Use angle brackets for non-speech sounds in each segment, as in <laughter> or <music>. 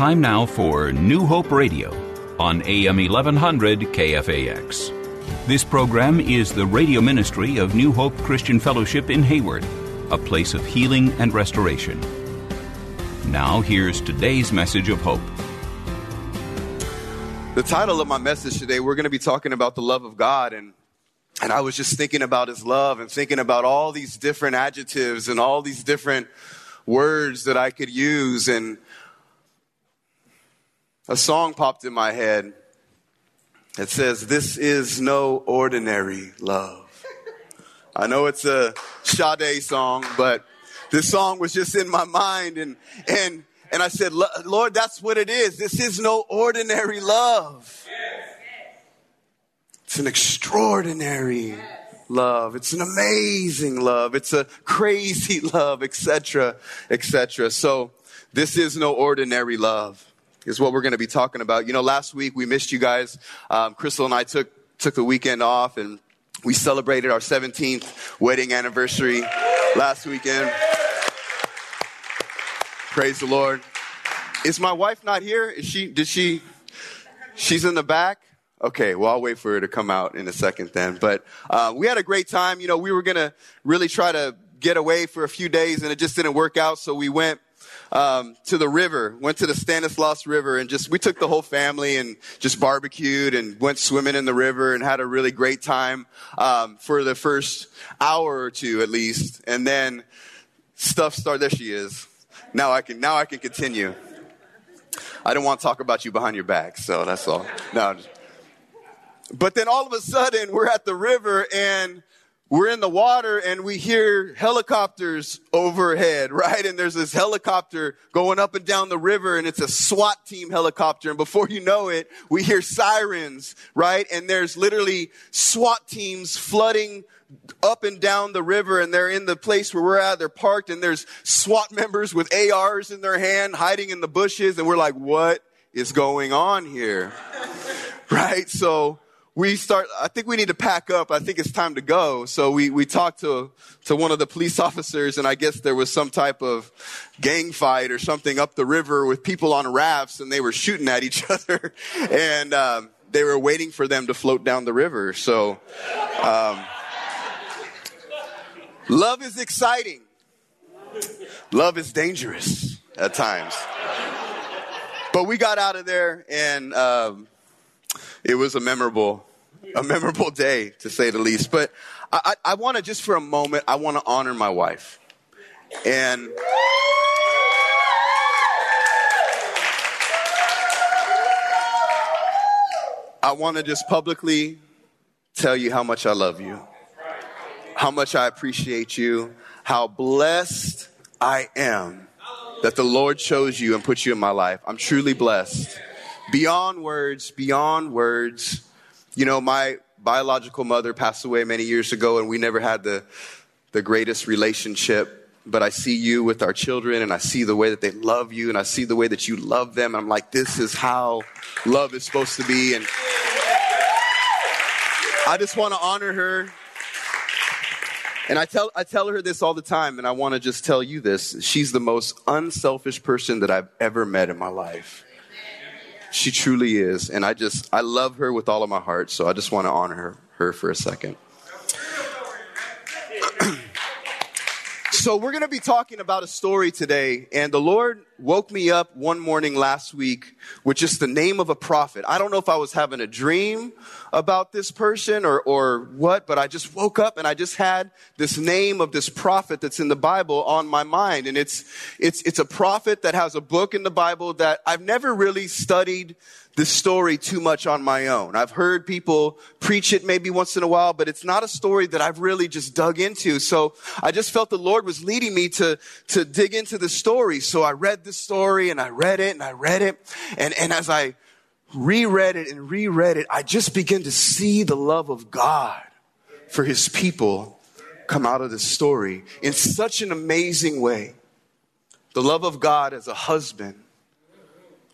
Time now for New Hope Radio on AM 1100 KFAX. This program is the radio ministry of New Hope Christian Fellowship in Hayward, a place of healing and restoration. Now, here's today's message of hope. The title of my message today, we're going to be talking about the love of God. And, and I was just thinking about his love and thinking about all these different adjectives and all these different words that I could use. And a song popped in my head. that says, This is no ordinary love. I know it's a Sade song, but this song was just in my mind and, and, and I said, Lord, that's what it is. This is no ordinary love. It's an extraordinary love. It's an amazing love. It's a crazy <laughs> love, etc., etc. So this is no ordinary love is what we're going to be talking about. You know, last week we missed you guys. Um, Crystal and I took took the weekend off, and we celebrated our 17th wedding anniversary last weekend. Praise the Lord. Is my wife not here? Is she? Did she? She's in the back. Okay, well, I'll wait for her to come out in a second then. But uh, we had a great time. You know, we were going to really try to get away for a few days, and it just didn't work out. So we went um, to the river, went to the Stanislaus River, and just we took the whole family and just barbecued and went swimming in the river and had a really great time um, for the first hour or two at least, and then stuff started. There she is. Now I can now I can continue. I don't want to talk about you behind your back, so that's all. No. But then all of a sudden, we're at the river and we're in the water and we hear helicopters overhead, <laughs> right? And there's this helicopter going up and down the river and it's a SWAT team helicopter. And before you know it, we hear sirens, right? And there's literally SWAT teams flooding up and down the river and they're in the place where we're at. They're parked and there's SWAT members with ARs in their hand hiding in the bushes. And we're like, what is going on here? <laughs> right? So, we start, I think we need to pack up. I think it's time to go. So we, we talked to, to one of the police officers and I guess there was some type of gang fight or something up the river with people on rafts and they were shooting at each <laughs> other and, um, they were waiting for them to float down the river. So, um, love is exciting. Love is dangerous at times. But we got out of there and, um, it was a memorable, a memorable day to say the least. But I, I, I want to just for a moment, I want to honor my wife. And I want to just publicly tell you how much I love you, how much I appreciate you, how blessed I am that the Lord chose you and put you in my life. I'm truly blessed beyond words, beyond words. You know, my biological mother passed away many years ago and we never had the, the greatest relationship. But I see you with our children and I see the way that they love you and I see the way that you love them. I'm like, this is how love is supposed to be. And I just want to honor her. And I tell, I tell her this all the time, and I want to just tell you this. She's the most unselfish person that I've ever met in my life. She truly is. And I just, I love her with all of my heart. So I just want to honor her, her for a second. <clears throat> so we're going to be talking about a story today. And the Lord woke me up one morning last week with just the name of a prophet. I don't know if I was having a dream about this person or, or what, but I just woke up and I just had this name of this prophet that's in the Bible on my mind. And it's, it's, it's a prophet that has a book in the Bible that I've never really studied this story too much on my own. I've heard people preach it maybe once in a while, but it's not a story that I've really just dug into. So I just felt the Lord was leading me to, to dig into the story. So I read the story and I read it and I read it. And, and as I reread it and reread it, I just began to see the love of God for his people come out of this story in such an amazing way. The love of God as a husband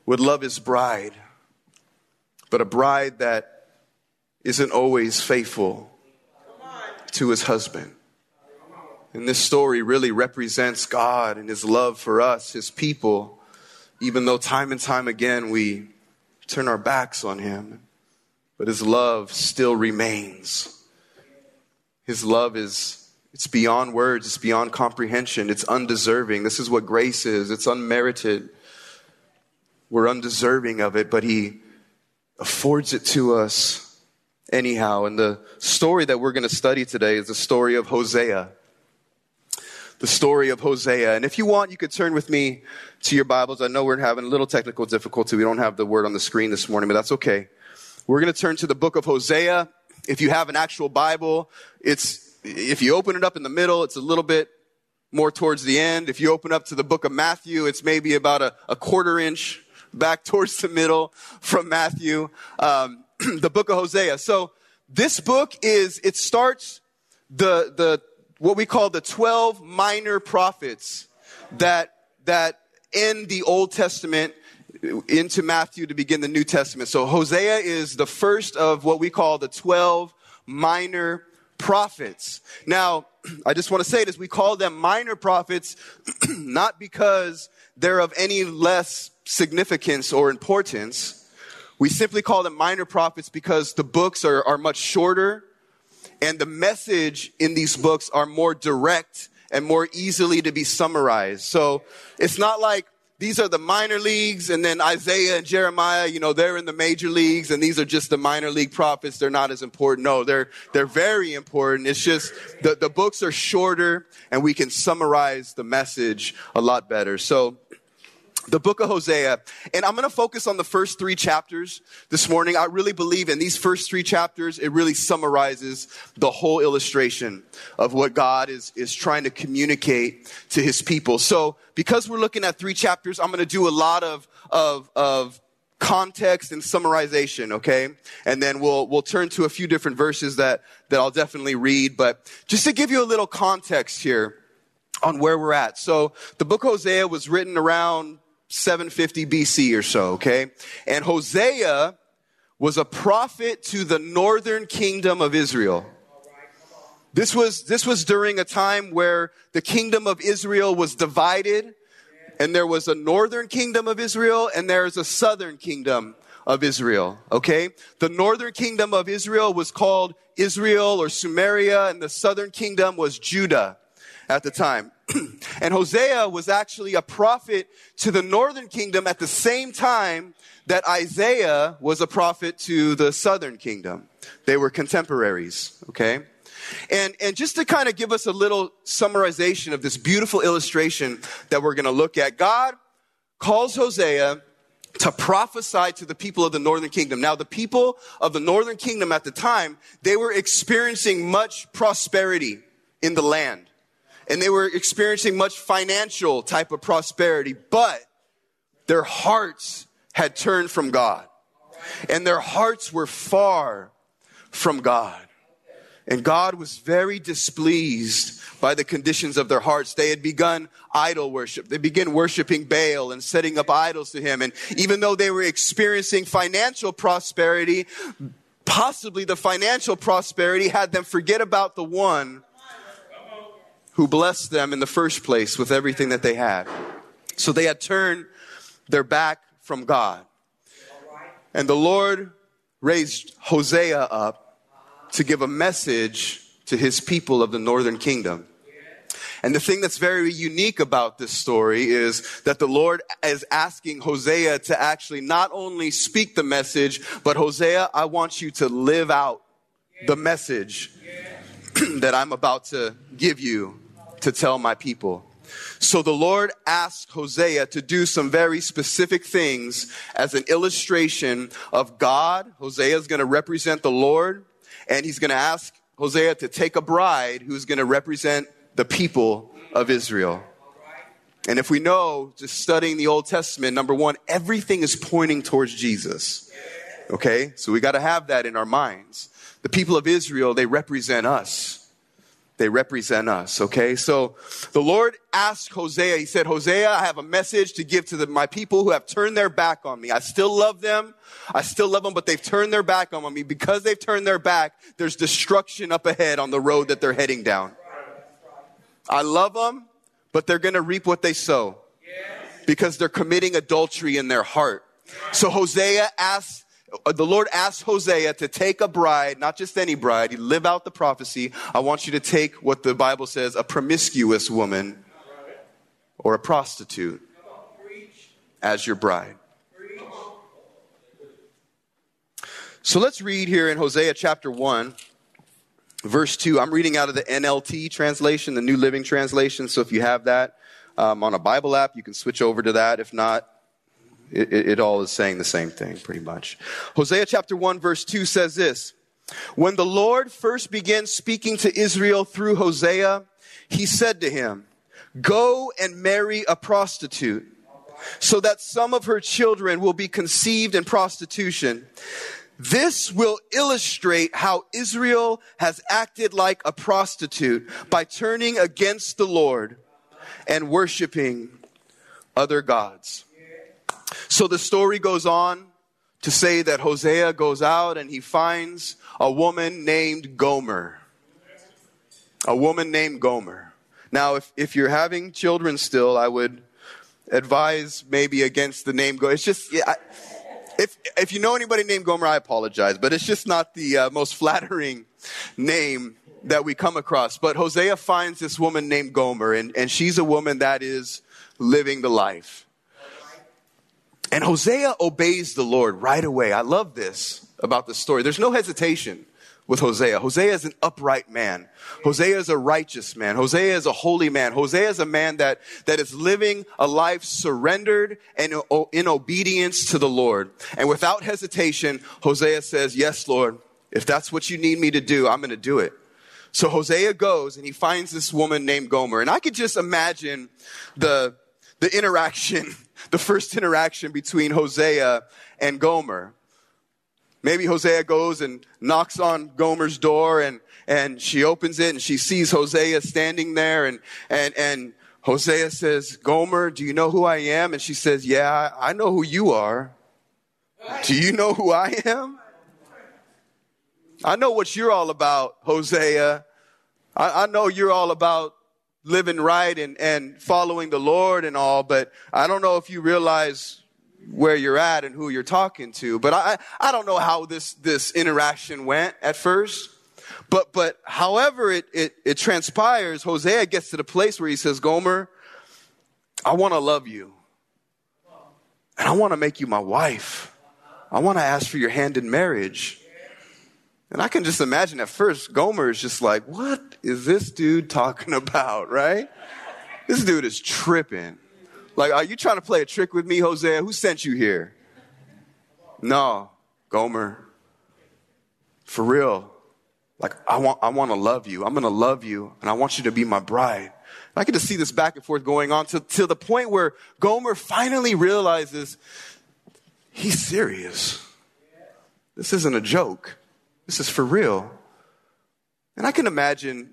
would love his bride but a bride that isn't always faithful to his husband. And this story really represents God and his love for us, his people, even though time and time again we turn our backs on him. But his love still remains. His love is it's beyond words, it's beyond comprehension, it's undeserving. This is what grace is. It's unmerited. We're undeserving of it, but he affords it to us anyhow. And the story that we're going to study today is the story of Hosea. The story of Hosea. And if you want, you could turn with me to your Bibles. I know we're having a little technical difficulty. We don't have the word on the screen this morning, but that's okay. We're going to turn to the book of Hosea. If you have an actual Bible, it's, if you open it up in the middle, it's a little bit more towards the end. If you open up to the book of Matthew, it's maybe about a, a quarter inch back <laughs> towards the middle from Matthew, um, <clears throat> the book of Hosea. So this book is, it starts the, the, what we call the 12 minor prophets that, that end the Old Testament into Matthew to begin the New Testament. So Hosea is the first of what we call the 12 minor prophets. Now, I just want to say this. We call them minor prophets <clears throat> not because they're of any less significance or importance. We simply call them minor prophets because the books are, are much shorter and the message in these books are more direct and more easily to be summarized. So it's not like these are the minor leagues and then Isaiah and Jeremiah, you know, they're in the major leagues and these are just the minor league prophets. They're not as important. No, they're, they're very important. It's just the, the books are shorter and we can summarize the message a lot better. So the book of Hosea. And I'm going to focus on the first three chapters this morning. I really believe in these first three chapters, it really summarizes the whole illustration of what God is, is trying to communicate to his people. So because we're looking at three chapters, I'm going to do a lot of, of, of context and summarization, okay? And then we'll, we'll turn to a few different verses that, that I'll definitely read. But just to give you a little context here on where we're at. So the book of Hosea was written around 750 BC or so, okay? And Hosea was a prophet to the northern kingdom of Israel. This was, this was during a time where the kingdom of Israel was divided and there was a northern kingdom of Israel and there's a southern kingdom of Israel. Okay? The northern kingdom of Israel was called Israel or Samaria and the southern kingdom was Judah at the time. <clears throat> and Hosea was actually a prophet to the northern kingdom at the same time that Isaiah was a prophet to the southern kingdom. They were contemporaries, okay? And, and just to kind of give us a little summarization of this beautiful illustration that we're going to look at, God calls Hosea to prophesy to the people of the northern kingdom. Now, the people of the northern kingdom at the time, they were experiencing much prosperity in the land and they were experiencing much financial type of prosperity, but their hearts had turned from God. And their hearts were far from God. And God was very displeased by the conditions of their hearts. They had begun idol worship. They began worshiping Baal and setting up idols to him. And even though they were experiencing financial prosperity, possibly the financial prosperity had them forget about the one who blessed them in the first place with everything that they had. So they had turned their back from God. And the Lord raised Hosea up to give a message to his people of the northern kingdom. And the thing that's very unique about this story is that the Lord is asking Hosea to actually not only speak the message, but Hosea, I want you to live out the message <clears throat> that I'm about to give you to tell my people. So the Lord asked Hosea to do some very specific things as an illustration of God. Hosea is going to represent the Lord, and he's going to ask Hosea to take a bride who's going to represent the people of Israel. And if we know, just studying the Old Testament, number one, everything is pointing towards Jesus. Okay? So we got to have that in our minds. The people of Israel, they represent us. They represent us, okay? So the Lord asked Hosea, he said, Hosea, I have a message to give to the, my people who have turned their back on me. I still love them. I still love them, but they've turned their back on me. Because they've turned their back, there's destruction up ahead on the road that they're heading down. I love them, but they're going to reap what they sow because they're committing adultery in their heart. So Hosea asked the Lord asked Hosea to take a bride, not just any bride, he live out the prophecy. I want you to take what the Bible says, a promiscuous woman or a prostitute as your bride. So let's read here in Hosea chapter 1, verse 2. I'm reading out of the NLT translation, the New Living Translation. So if you have that um, on a Bible app, you can switch over to that. If not, it, it, all is saying the same thing, pretty much. Hosea chapter 1, verse 2 says this When the Lord first began speaking to Israel through Hosea, he said to him, Go and marry a prostitute, so that some of her children will be conceived in prostitution. This will illustrate how Israel has acted like a prostitute by turning against the Lord and worshiping other gods. So the story goes on to say that Hosea goes out and he finds a woman named Gomer. A woman named Gomer. Now, if, if you're having children still, I would advise maybe against the name Gomer. It's just, yeah, I, if, if you know anybody named Gomer, I apologize, but it's just not the uh, most <laughs> flattering name that we come across. But Hosea finds this woman named Gomer, and, and she's a woman that is living the life. And Hosea obeys the Lord right away. I love this about the story. There's no hesitation with Hosea. Hosea is an upright man. Hosea is a righteous man. Hosea is a holy man. Hosea is a man that, that is living a life surrendered and in obedience to the Lord. And without hesitation, Hosea says, yes, Lord, if that's what you need me to do, I'm going to do it. So Hosea goes and he finds this woman named Gomer. And I could just imagine the, the interaction the first interaction between Hosea and Gomer. Maybe Hosea goes and knocks on Gomer's door and, and she opens it and she sees Hosea standing there and, and, and Hosea says, Gomer, do you know who I am? And she says, yeah, I know who you are. Do you know who I am? I know what you're all about, Hosea. I, I know you're all about living right and, and following the Lord and all, but I don't know if you realize where you're at and who you're talking to. But I, I don't know how this, this interaction went at first. But, but however it, it, it transpires, Hosea gets to the place where he says, Gomer, I want to love you. And I want to make you my wife. I want to ask for your hand in marriage. And I can just imagine at first, Gomer is just like, what is this dude talking <laughs> about, right? This dude is tripping. Like, are you trying to play a trick with me, Hosea? Who sent you here? No, Gomer. For real. Like, I want, I want to love you. I'm going to love you, and I want you to be my bride. I can just see this back and forth going on to, to the point where Gomer finally realizes he's serious. This isn't a joke. This is for real. And I can imagine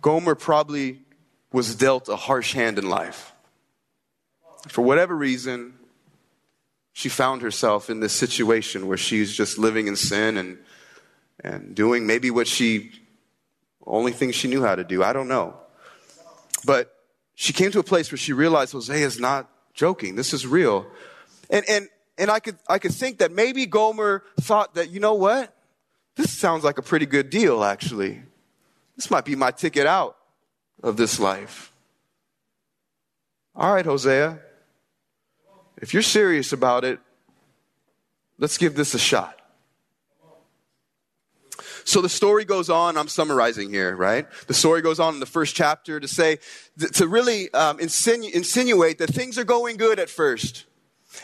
Gomer probably was dealt a harsh hand in life. For whatever reason, she found herself in this situation where she's just living in sin and, and doing maybe what she, only thing she knew how to do. I don't know. But she came to a place where she realized Hosea is not joking. This is real. And, and, and I could, I could think that maybe Gomer thought that, you know what? This sounds like a pretty good deal, actually. This might be my ticket out. of this life. All right, Hosea, if you're serious about it, let's give this a shot. So the story goes on. I'm summarizing here, right? The story goes on in the first chapter to say, to really um, insinu- insinuate that things are going good at first.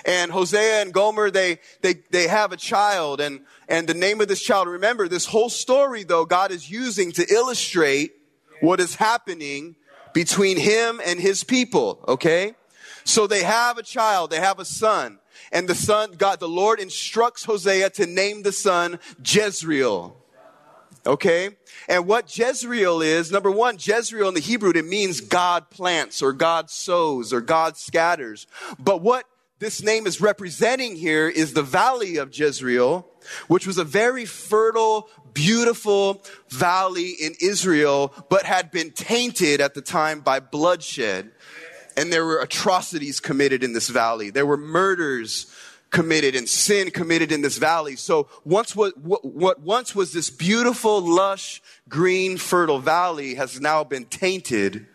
And Hosea and Gomer, they, they, they have a child and, and the name of this child, remember this whole story though, God is using to illustrate what is happening between him and his people, okay? So they have a child, they have a son, and the son, God, the Lord instructs Hosea to name the son Jezreel. Okay? And what Jezreel is, number one, Jezreel in the Hebrew, it means God plants or God sows or God scatters. But what this name is representing here is the valley of Jezreel, which was a very fertile, beautiful valley in Israel, but had been tainted at the time by bloodshed. And there were atrocities committed in this valley. There were murders committed and sin committed in this valley. So once what, what, what once was this beautiful, lush, green, fertile valley has now been tainted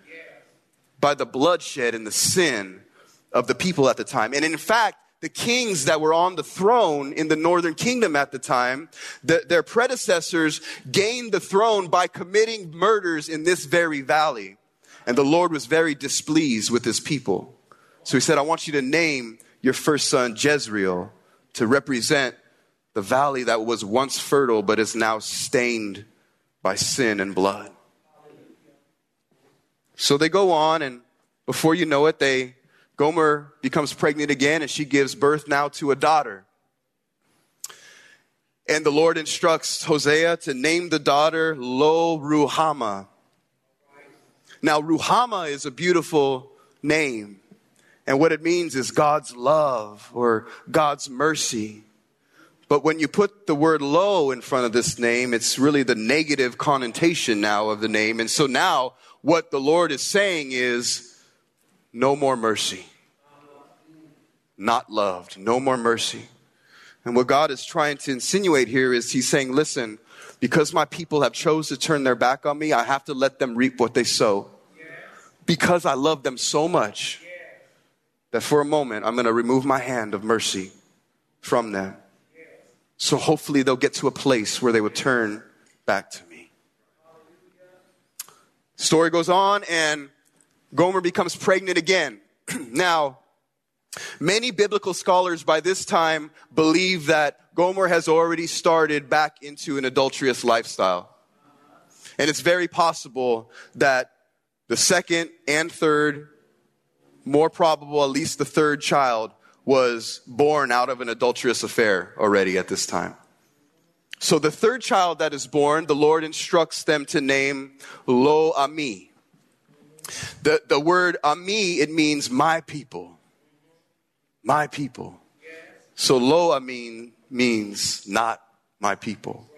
by the bloodshed and the sin of the people at the time. And in fact, the kings that were on the throne in the northern kingdom at the time, the, their predecessors gained the throne by committing murders in this very valley. And the Lord was very displeased with his people. So he said, I want you to name your first son Jezreel to represent the valley that was once fertile but is now stained by sin and blood. So they go on, and before you know it, they Gomer becomes pregnant again, and she gives birth now to a daughter. And the Lord instructs Hosea to name the daughter Lo Ruhamah. Now, Ruhamah is a beautiful name. And what it means is God's love or God's mercy. But when you put the word lo in front of this name, it's really the negative connotation now of the name. And so now what the Lord is saying is no more mercy. Not loved. No more mercy. And what God is trying to insinuate here is He's saying, listen, because my people have chose to turn their back on me, I have to let them reap what they sow. Because I love them so much that for a moment I'm going to remove my hand of mercy from them. So hopefully they'll get to a place where they will turn back to me. Story goes on and Gomer becomes pregnant again. <clears throat> now, many biblical scholars by this time believe that Gomer has already started back into an adulterous lifestyle. And it's very possible that the second and third more probable at least the third child was born out of an adulterous affair already at this time. So the third child that is born, the Lord instructs them to name Lo Ami. The, the word uh, Ami, it means my people. My people. So Lo Ami means not my people.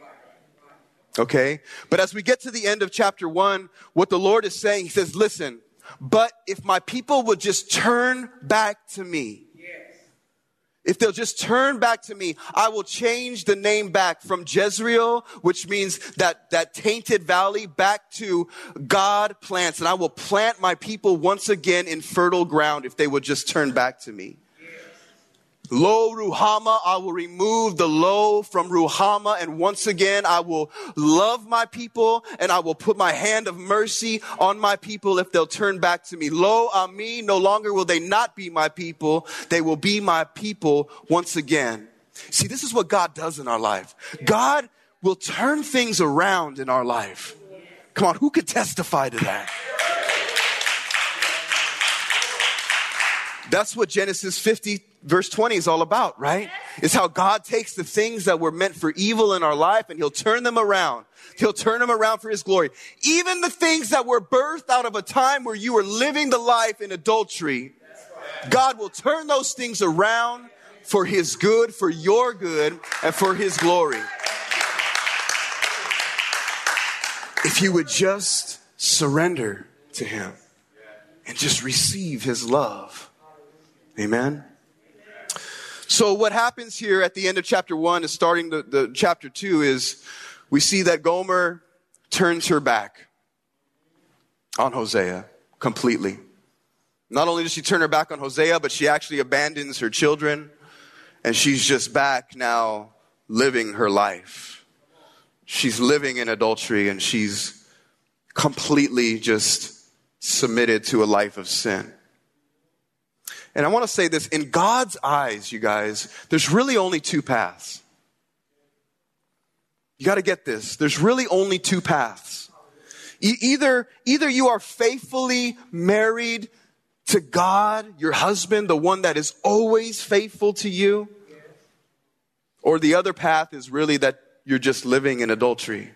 Okay? But as we get to the end of chapter one, what the Lord is saying, He says, listen, but if my people would just turn back to me, if they'll just turn back to me, I will change the name back from Jezreel, which means that, that tainted valley, back to God plants. And I will plant my people once again in fertile ground if they would just turn back to me. Lo Ruhama, I will remove the lo from Ruhama. and once again I will love my people, and I will put my hand of mercy on my people if they'll turn back to me. Lo Ami, no longer will they not be my people, they will be my people once again. See, this is what God does in our life. God will turn things around in our life. Come on, who could testify to that? That's what Genesis 50 verse 20 is all about, right? It's how God takes the things that were meant for evil in our life and he'll turn them around. He'll turn them around for his glory. Even the things that were birthed out of a time where you were living the life in adultery, God will turn those things around for his good, for your good, and for his glory. If you would just surrender to him and just receive his love. Amen. So what happens here at the end of chapter one is starting the, the chapter two is we see that Gomer turns her back. on Hosea completely. Not only does she turn her back on Hosea, but she actually abandons her children and she's just back now living her life. She's living in adultery and she's completely just submitted to a life of sin. And I want to say this in God's eyes, you guys, there's really only two paths. You got to get this. There's really only two paths. Either, either you are faithfully married to God, your husband, the one that is always faithful to you, or the other path is really that you're just living in adultery.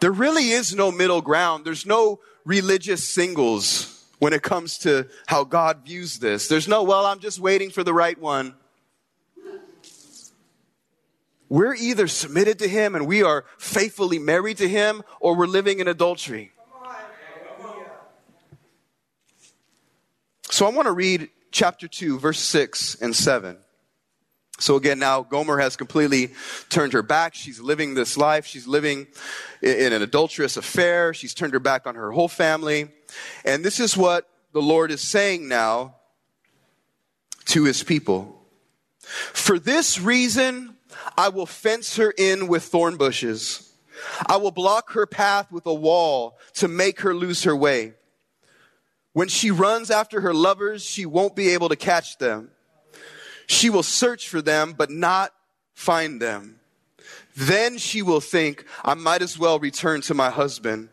There really is no middle ground. There's no religious singles when it comes to how God views this. There's no, well, I'm just waiting for the right one. We're either submitted to Him and we are faithfully married to Him, or we're living in adultery. So I want to read chapter 2, verse 6 and 7. So again, now Gomer has completely turned her back. She's living this life. She's living in an adulterous affair. She's turned her back on her whole family. And this is what the Lord is saying now to his people. For this reason, I will fence her in with thorn bushes. I will block her path with a wall to make her lose her way. When she runs after her lovers, she won't be able to catch them. She will search for them, but not find them. Then she will think, I might as well return to my husband,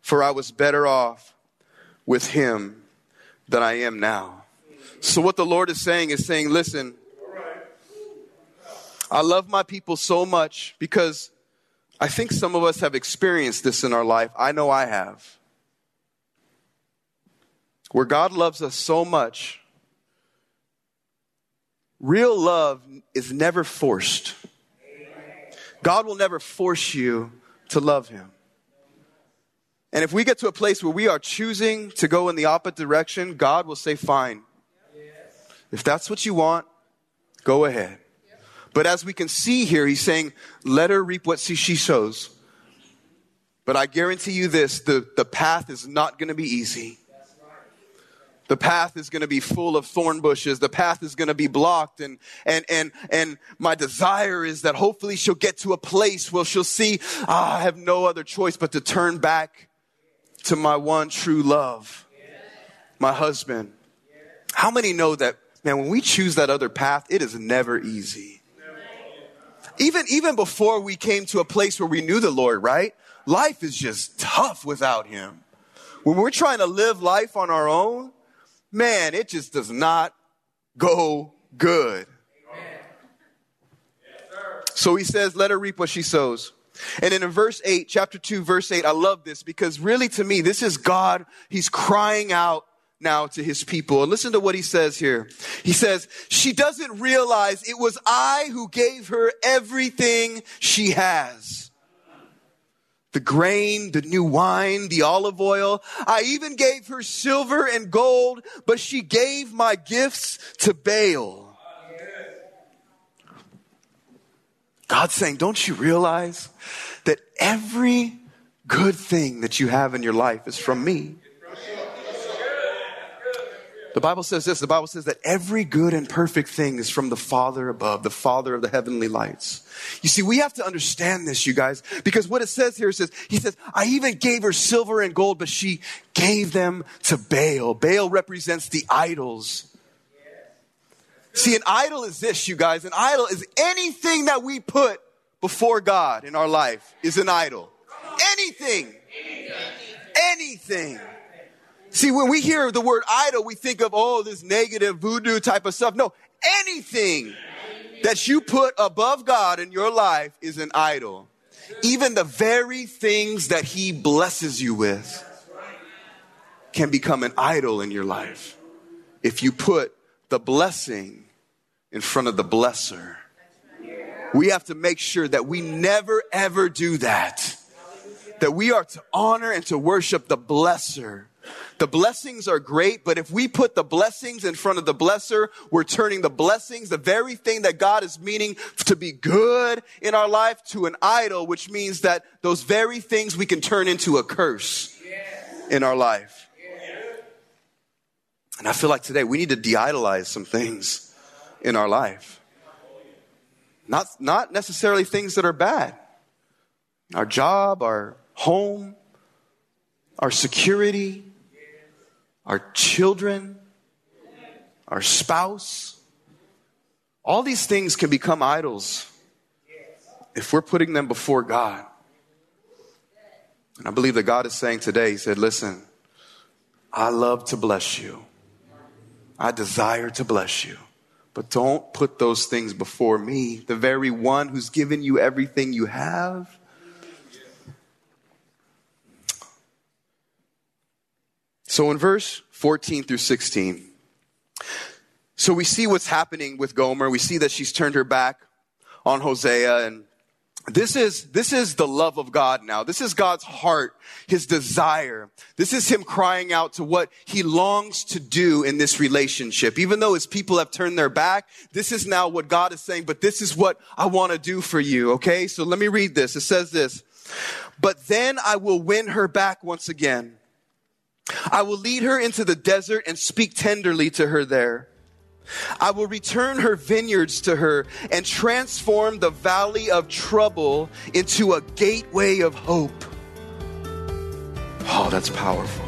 for I was better off with him than I am now. So, what the Lord is saying is saying, listen, I love my people so much because I think some of us have experienced this in our life. I know I have. Where God loves us so much Real love is never forced. God will never force you to love Him. And if we get to a place where we are choosing to go in the opposite direction, God will say, Fine. If that's what you want, go ahead. But as we can see here, He's saying, Let her reap what she sows. But I guarantee you this the, the path is not going to be easy. The path is going to be full of thorn bushes. The path is going to be blocked. And, and, and, and my desire is that hopefully she'll get to a place where she'll see, ah, I have no other choice but to turn back to my one true love, my husband. How many know that, man, when we choose that other path, it is never easy. Even, even before we came to a place where we knew the Lord, right? Life is just tough without Him. When we're trying to live life on our own, man, it just does not go good. So he says, let her reap what she sows. And in verse 8, chapter 2, verse 8, I love this because really to me, this is God. He's crying out now to his people. And listen to what he says here. He says, she doesn't realize it was I who gave her everything she has the grain, the new wine, the olive oil. I even gave her silver and gold, but she gave my gifts to Baal. God's saying, don't you realize that every good thing that you have in your life is from me? The Bible says this the Bible says that every good and perfect thing is from the Father above, the Father of the heavenly lights. You see, we have to understand this, you guys, because what it says here says, He says, I even gave her silver and gold, but she gave them to Baal. Baal represents the idols. See, an idol is this, you guys. An idol is anything that we put before God in our life is an idol. Anything. Anything. See, when we hear the word idol, we think of, oh, this negative voodoo type of stuff. No, anything that you put above God in your life is an idol. Even the very things that He blesses you with can become an idol in your life if you put the blessing in front of the blesser. We have to make sure that we never ever do that. That we are to honor and to worship the blesser the blessings are great, but if we put the blessings in front of the blesser, we're turning the blessings, the very thing that God is meaning to be good in our life, to an idol, which means that those very things we can turn into a curse. in our life. And I feel like today we need to de idolize some things in our life. Not, not necessarily things that are bad. Our job, our home, our security, our children, our spouse. All these things can become idols if we're putting them before God. And I believe that God is saying today, He said, Listen, I love to bless you. I desire to bless you. But don't put those things before me, the very one who's given you everything you have. So in verse 14 through 16, so we see what's happening with Gomer. We see that she's turned her back on Hosea and this is, this is the love of God now. This is God's heart, His desire. This is Him crying out to what He longs to do in this relationship. Even though His people have turned their back, this is now what God is saying, but this is what I want to do for you. Okay. So let me read this. It says this, but then I will win her back once again. I will lead her into the desert and speak tenderly to her there. I will return her vineyards to her and transform the valley of trouble into a gateway of hope. Oh, that's powerful.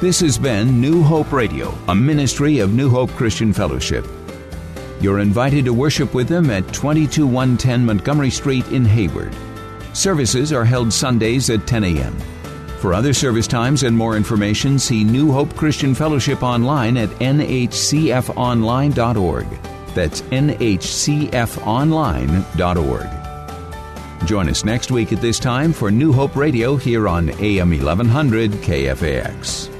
This has been New Hope Radio, a ministry of New Hope Christian Fellowship. You're invited to worship with them at 22110 Montgomery Street in Hayward. Services are held Sundays at 10 a.m. For other service times and more information, see New Hope Christian Fellowship online at nhcfonline.org. That's nhcfonline.org. Join us next week at this time for New Hope Radio here on AM 1100 KFAX.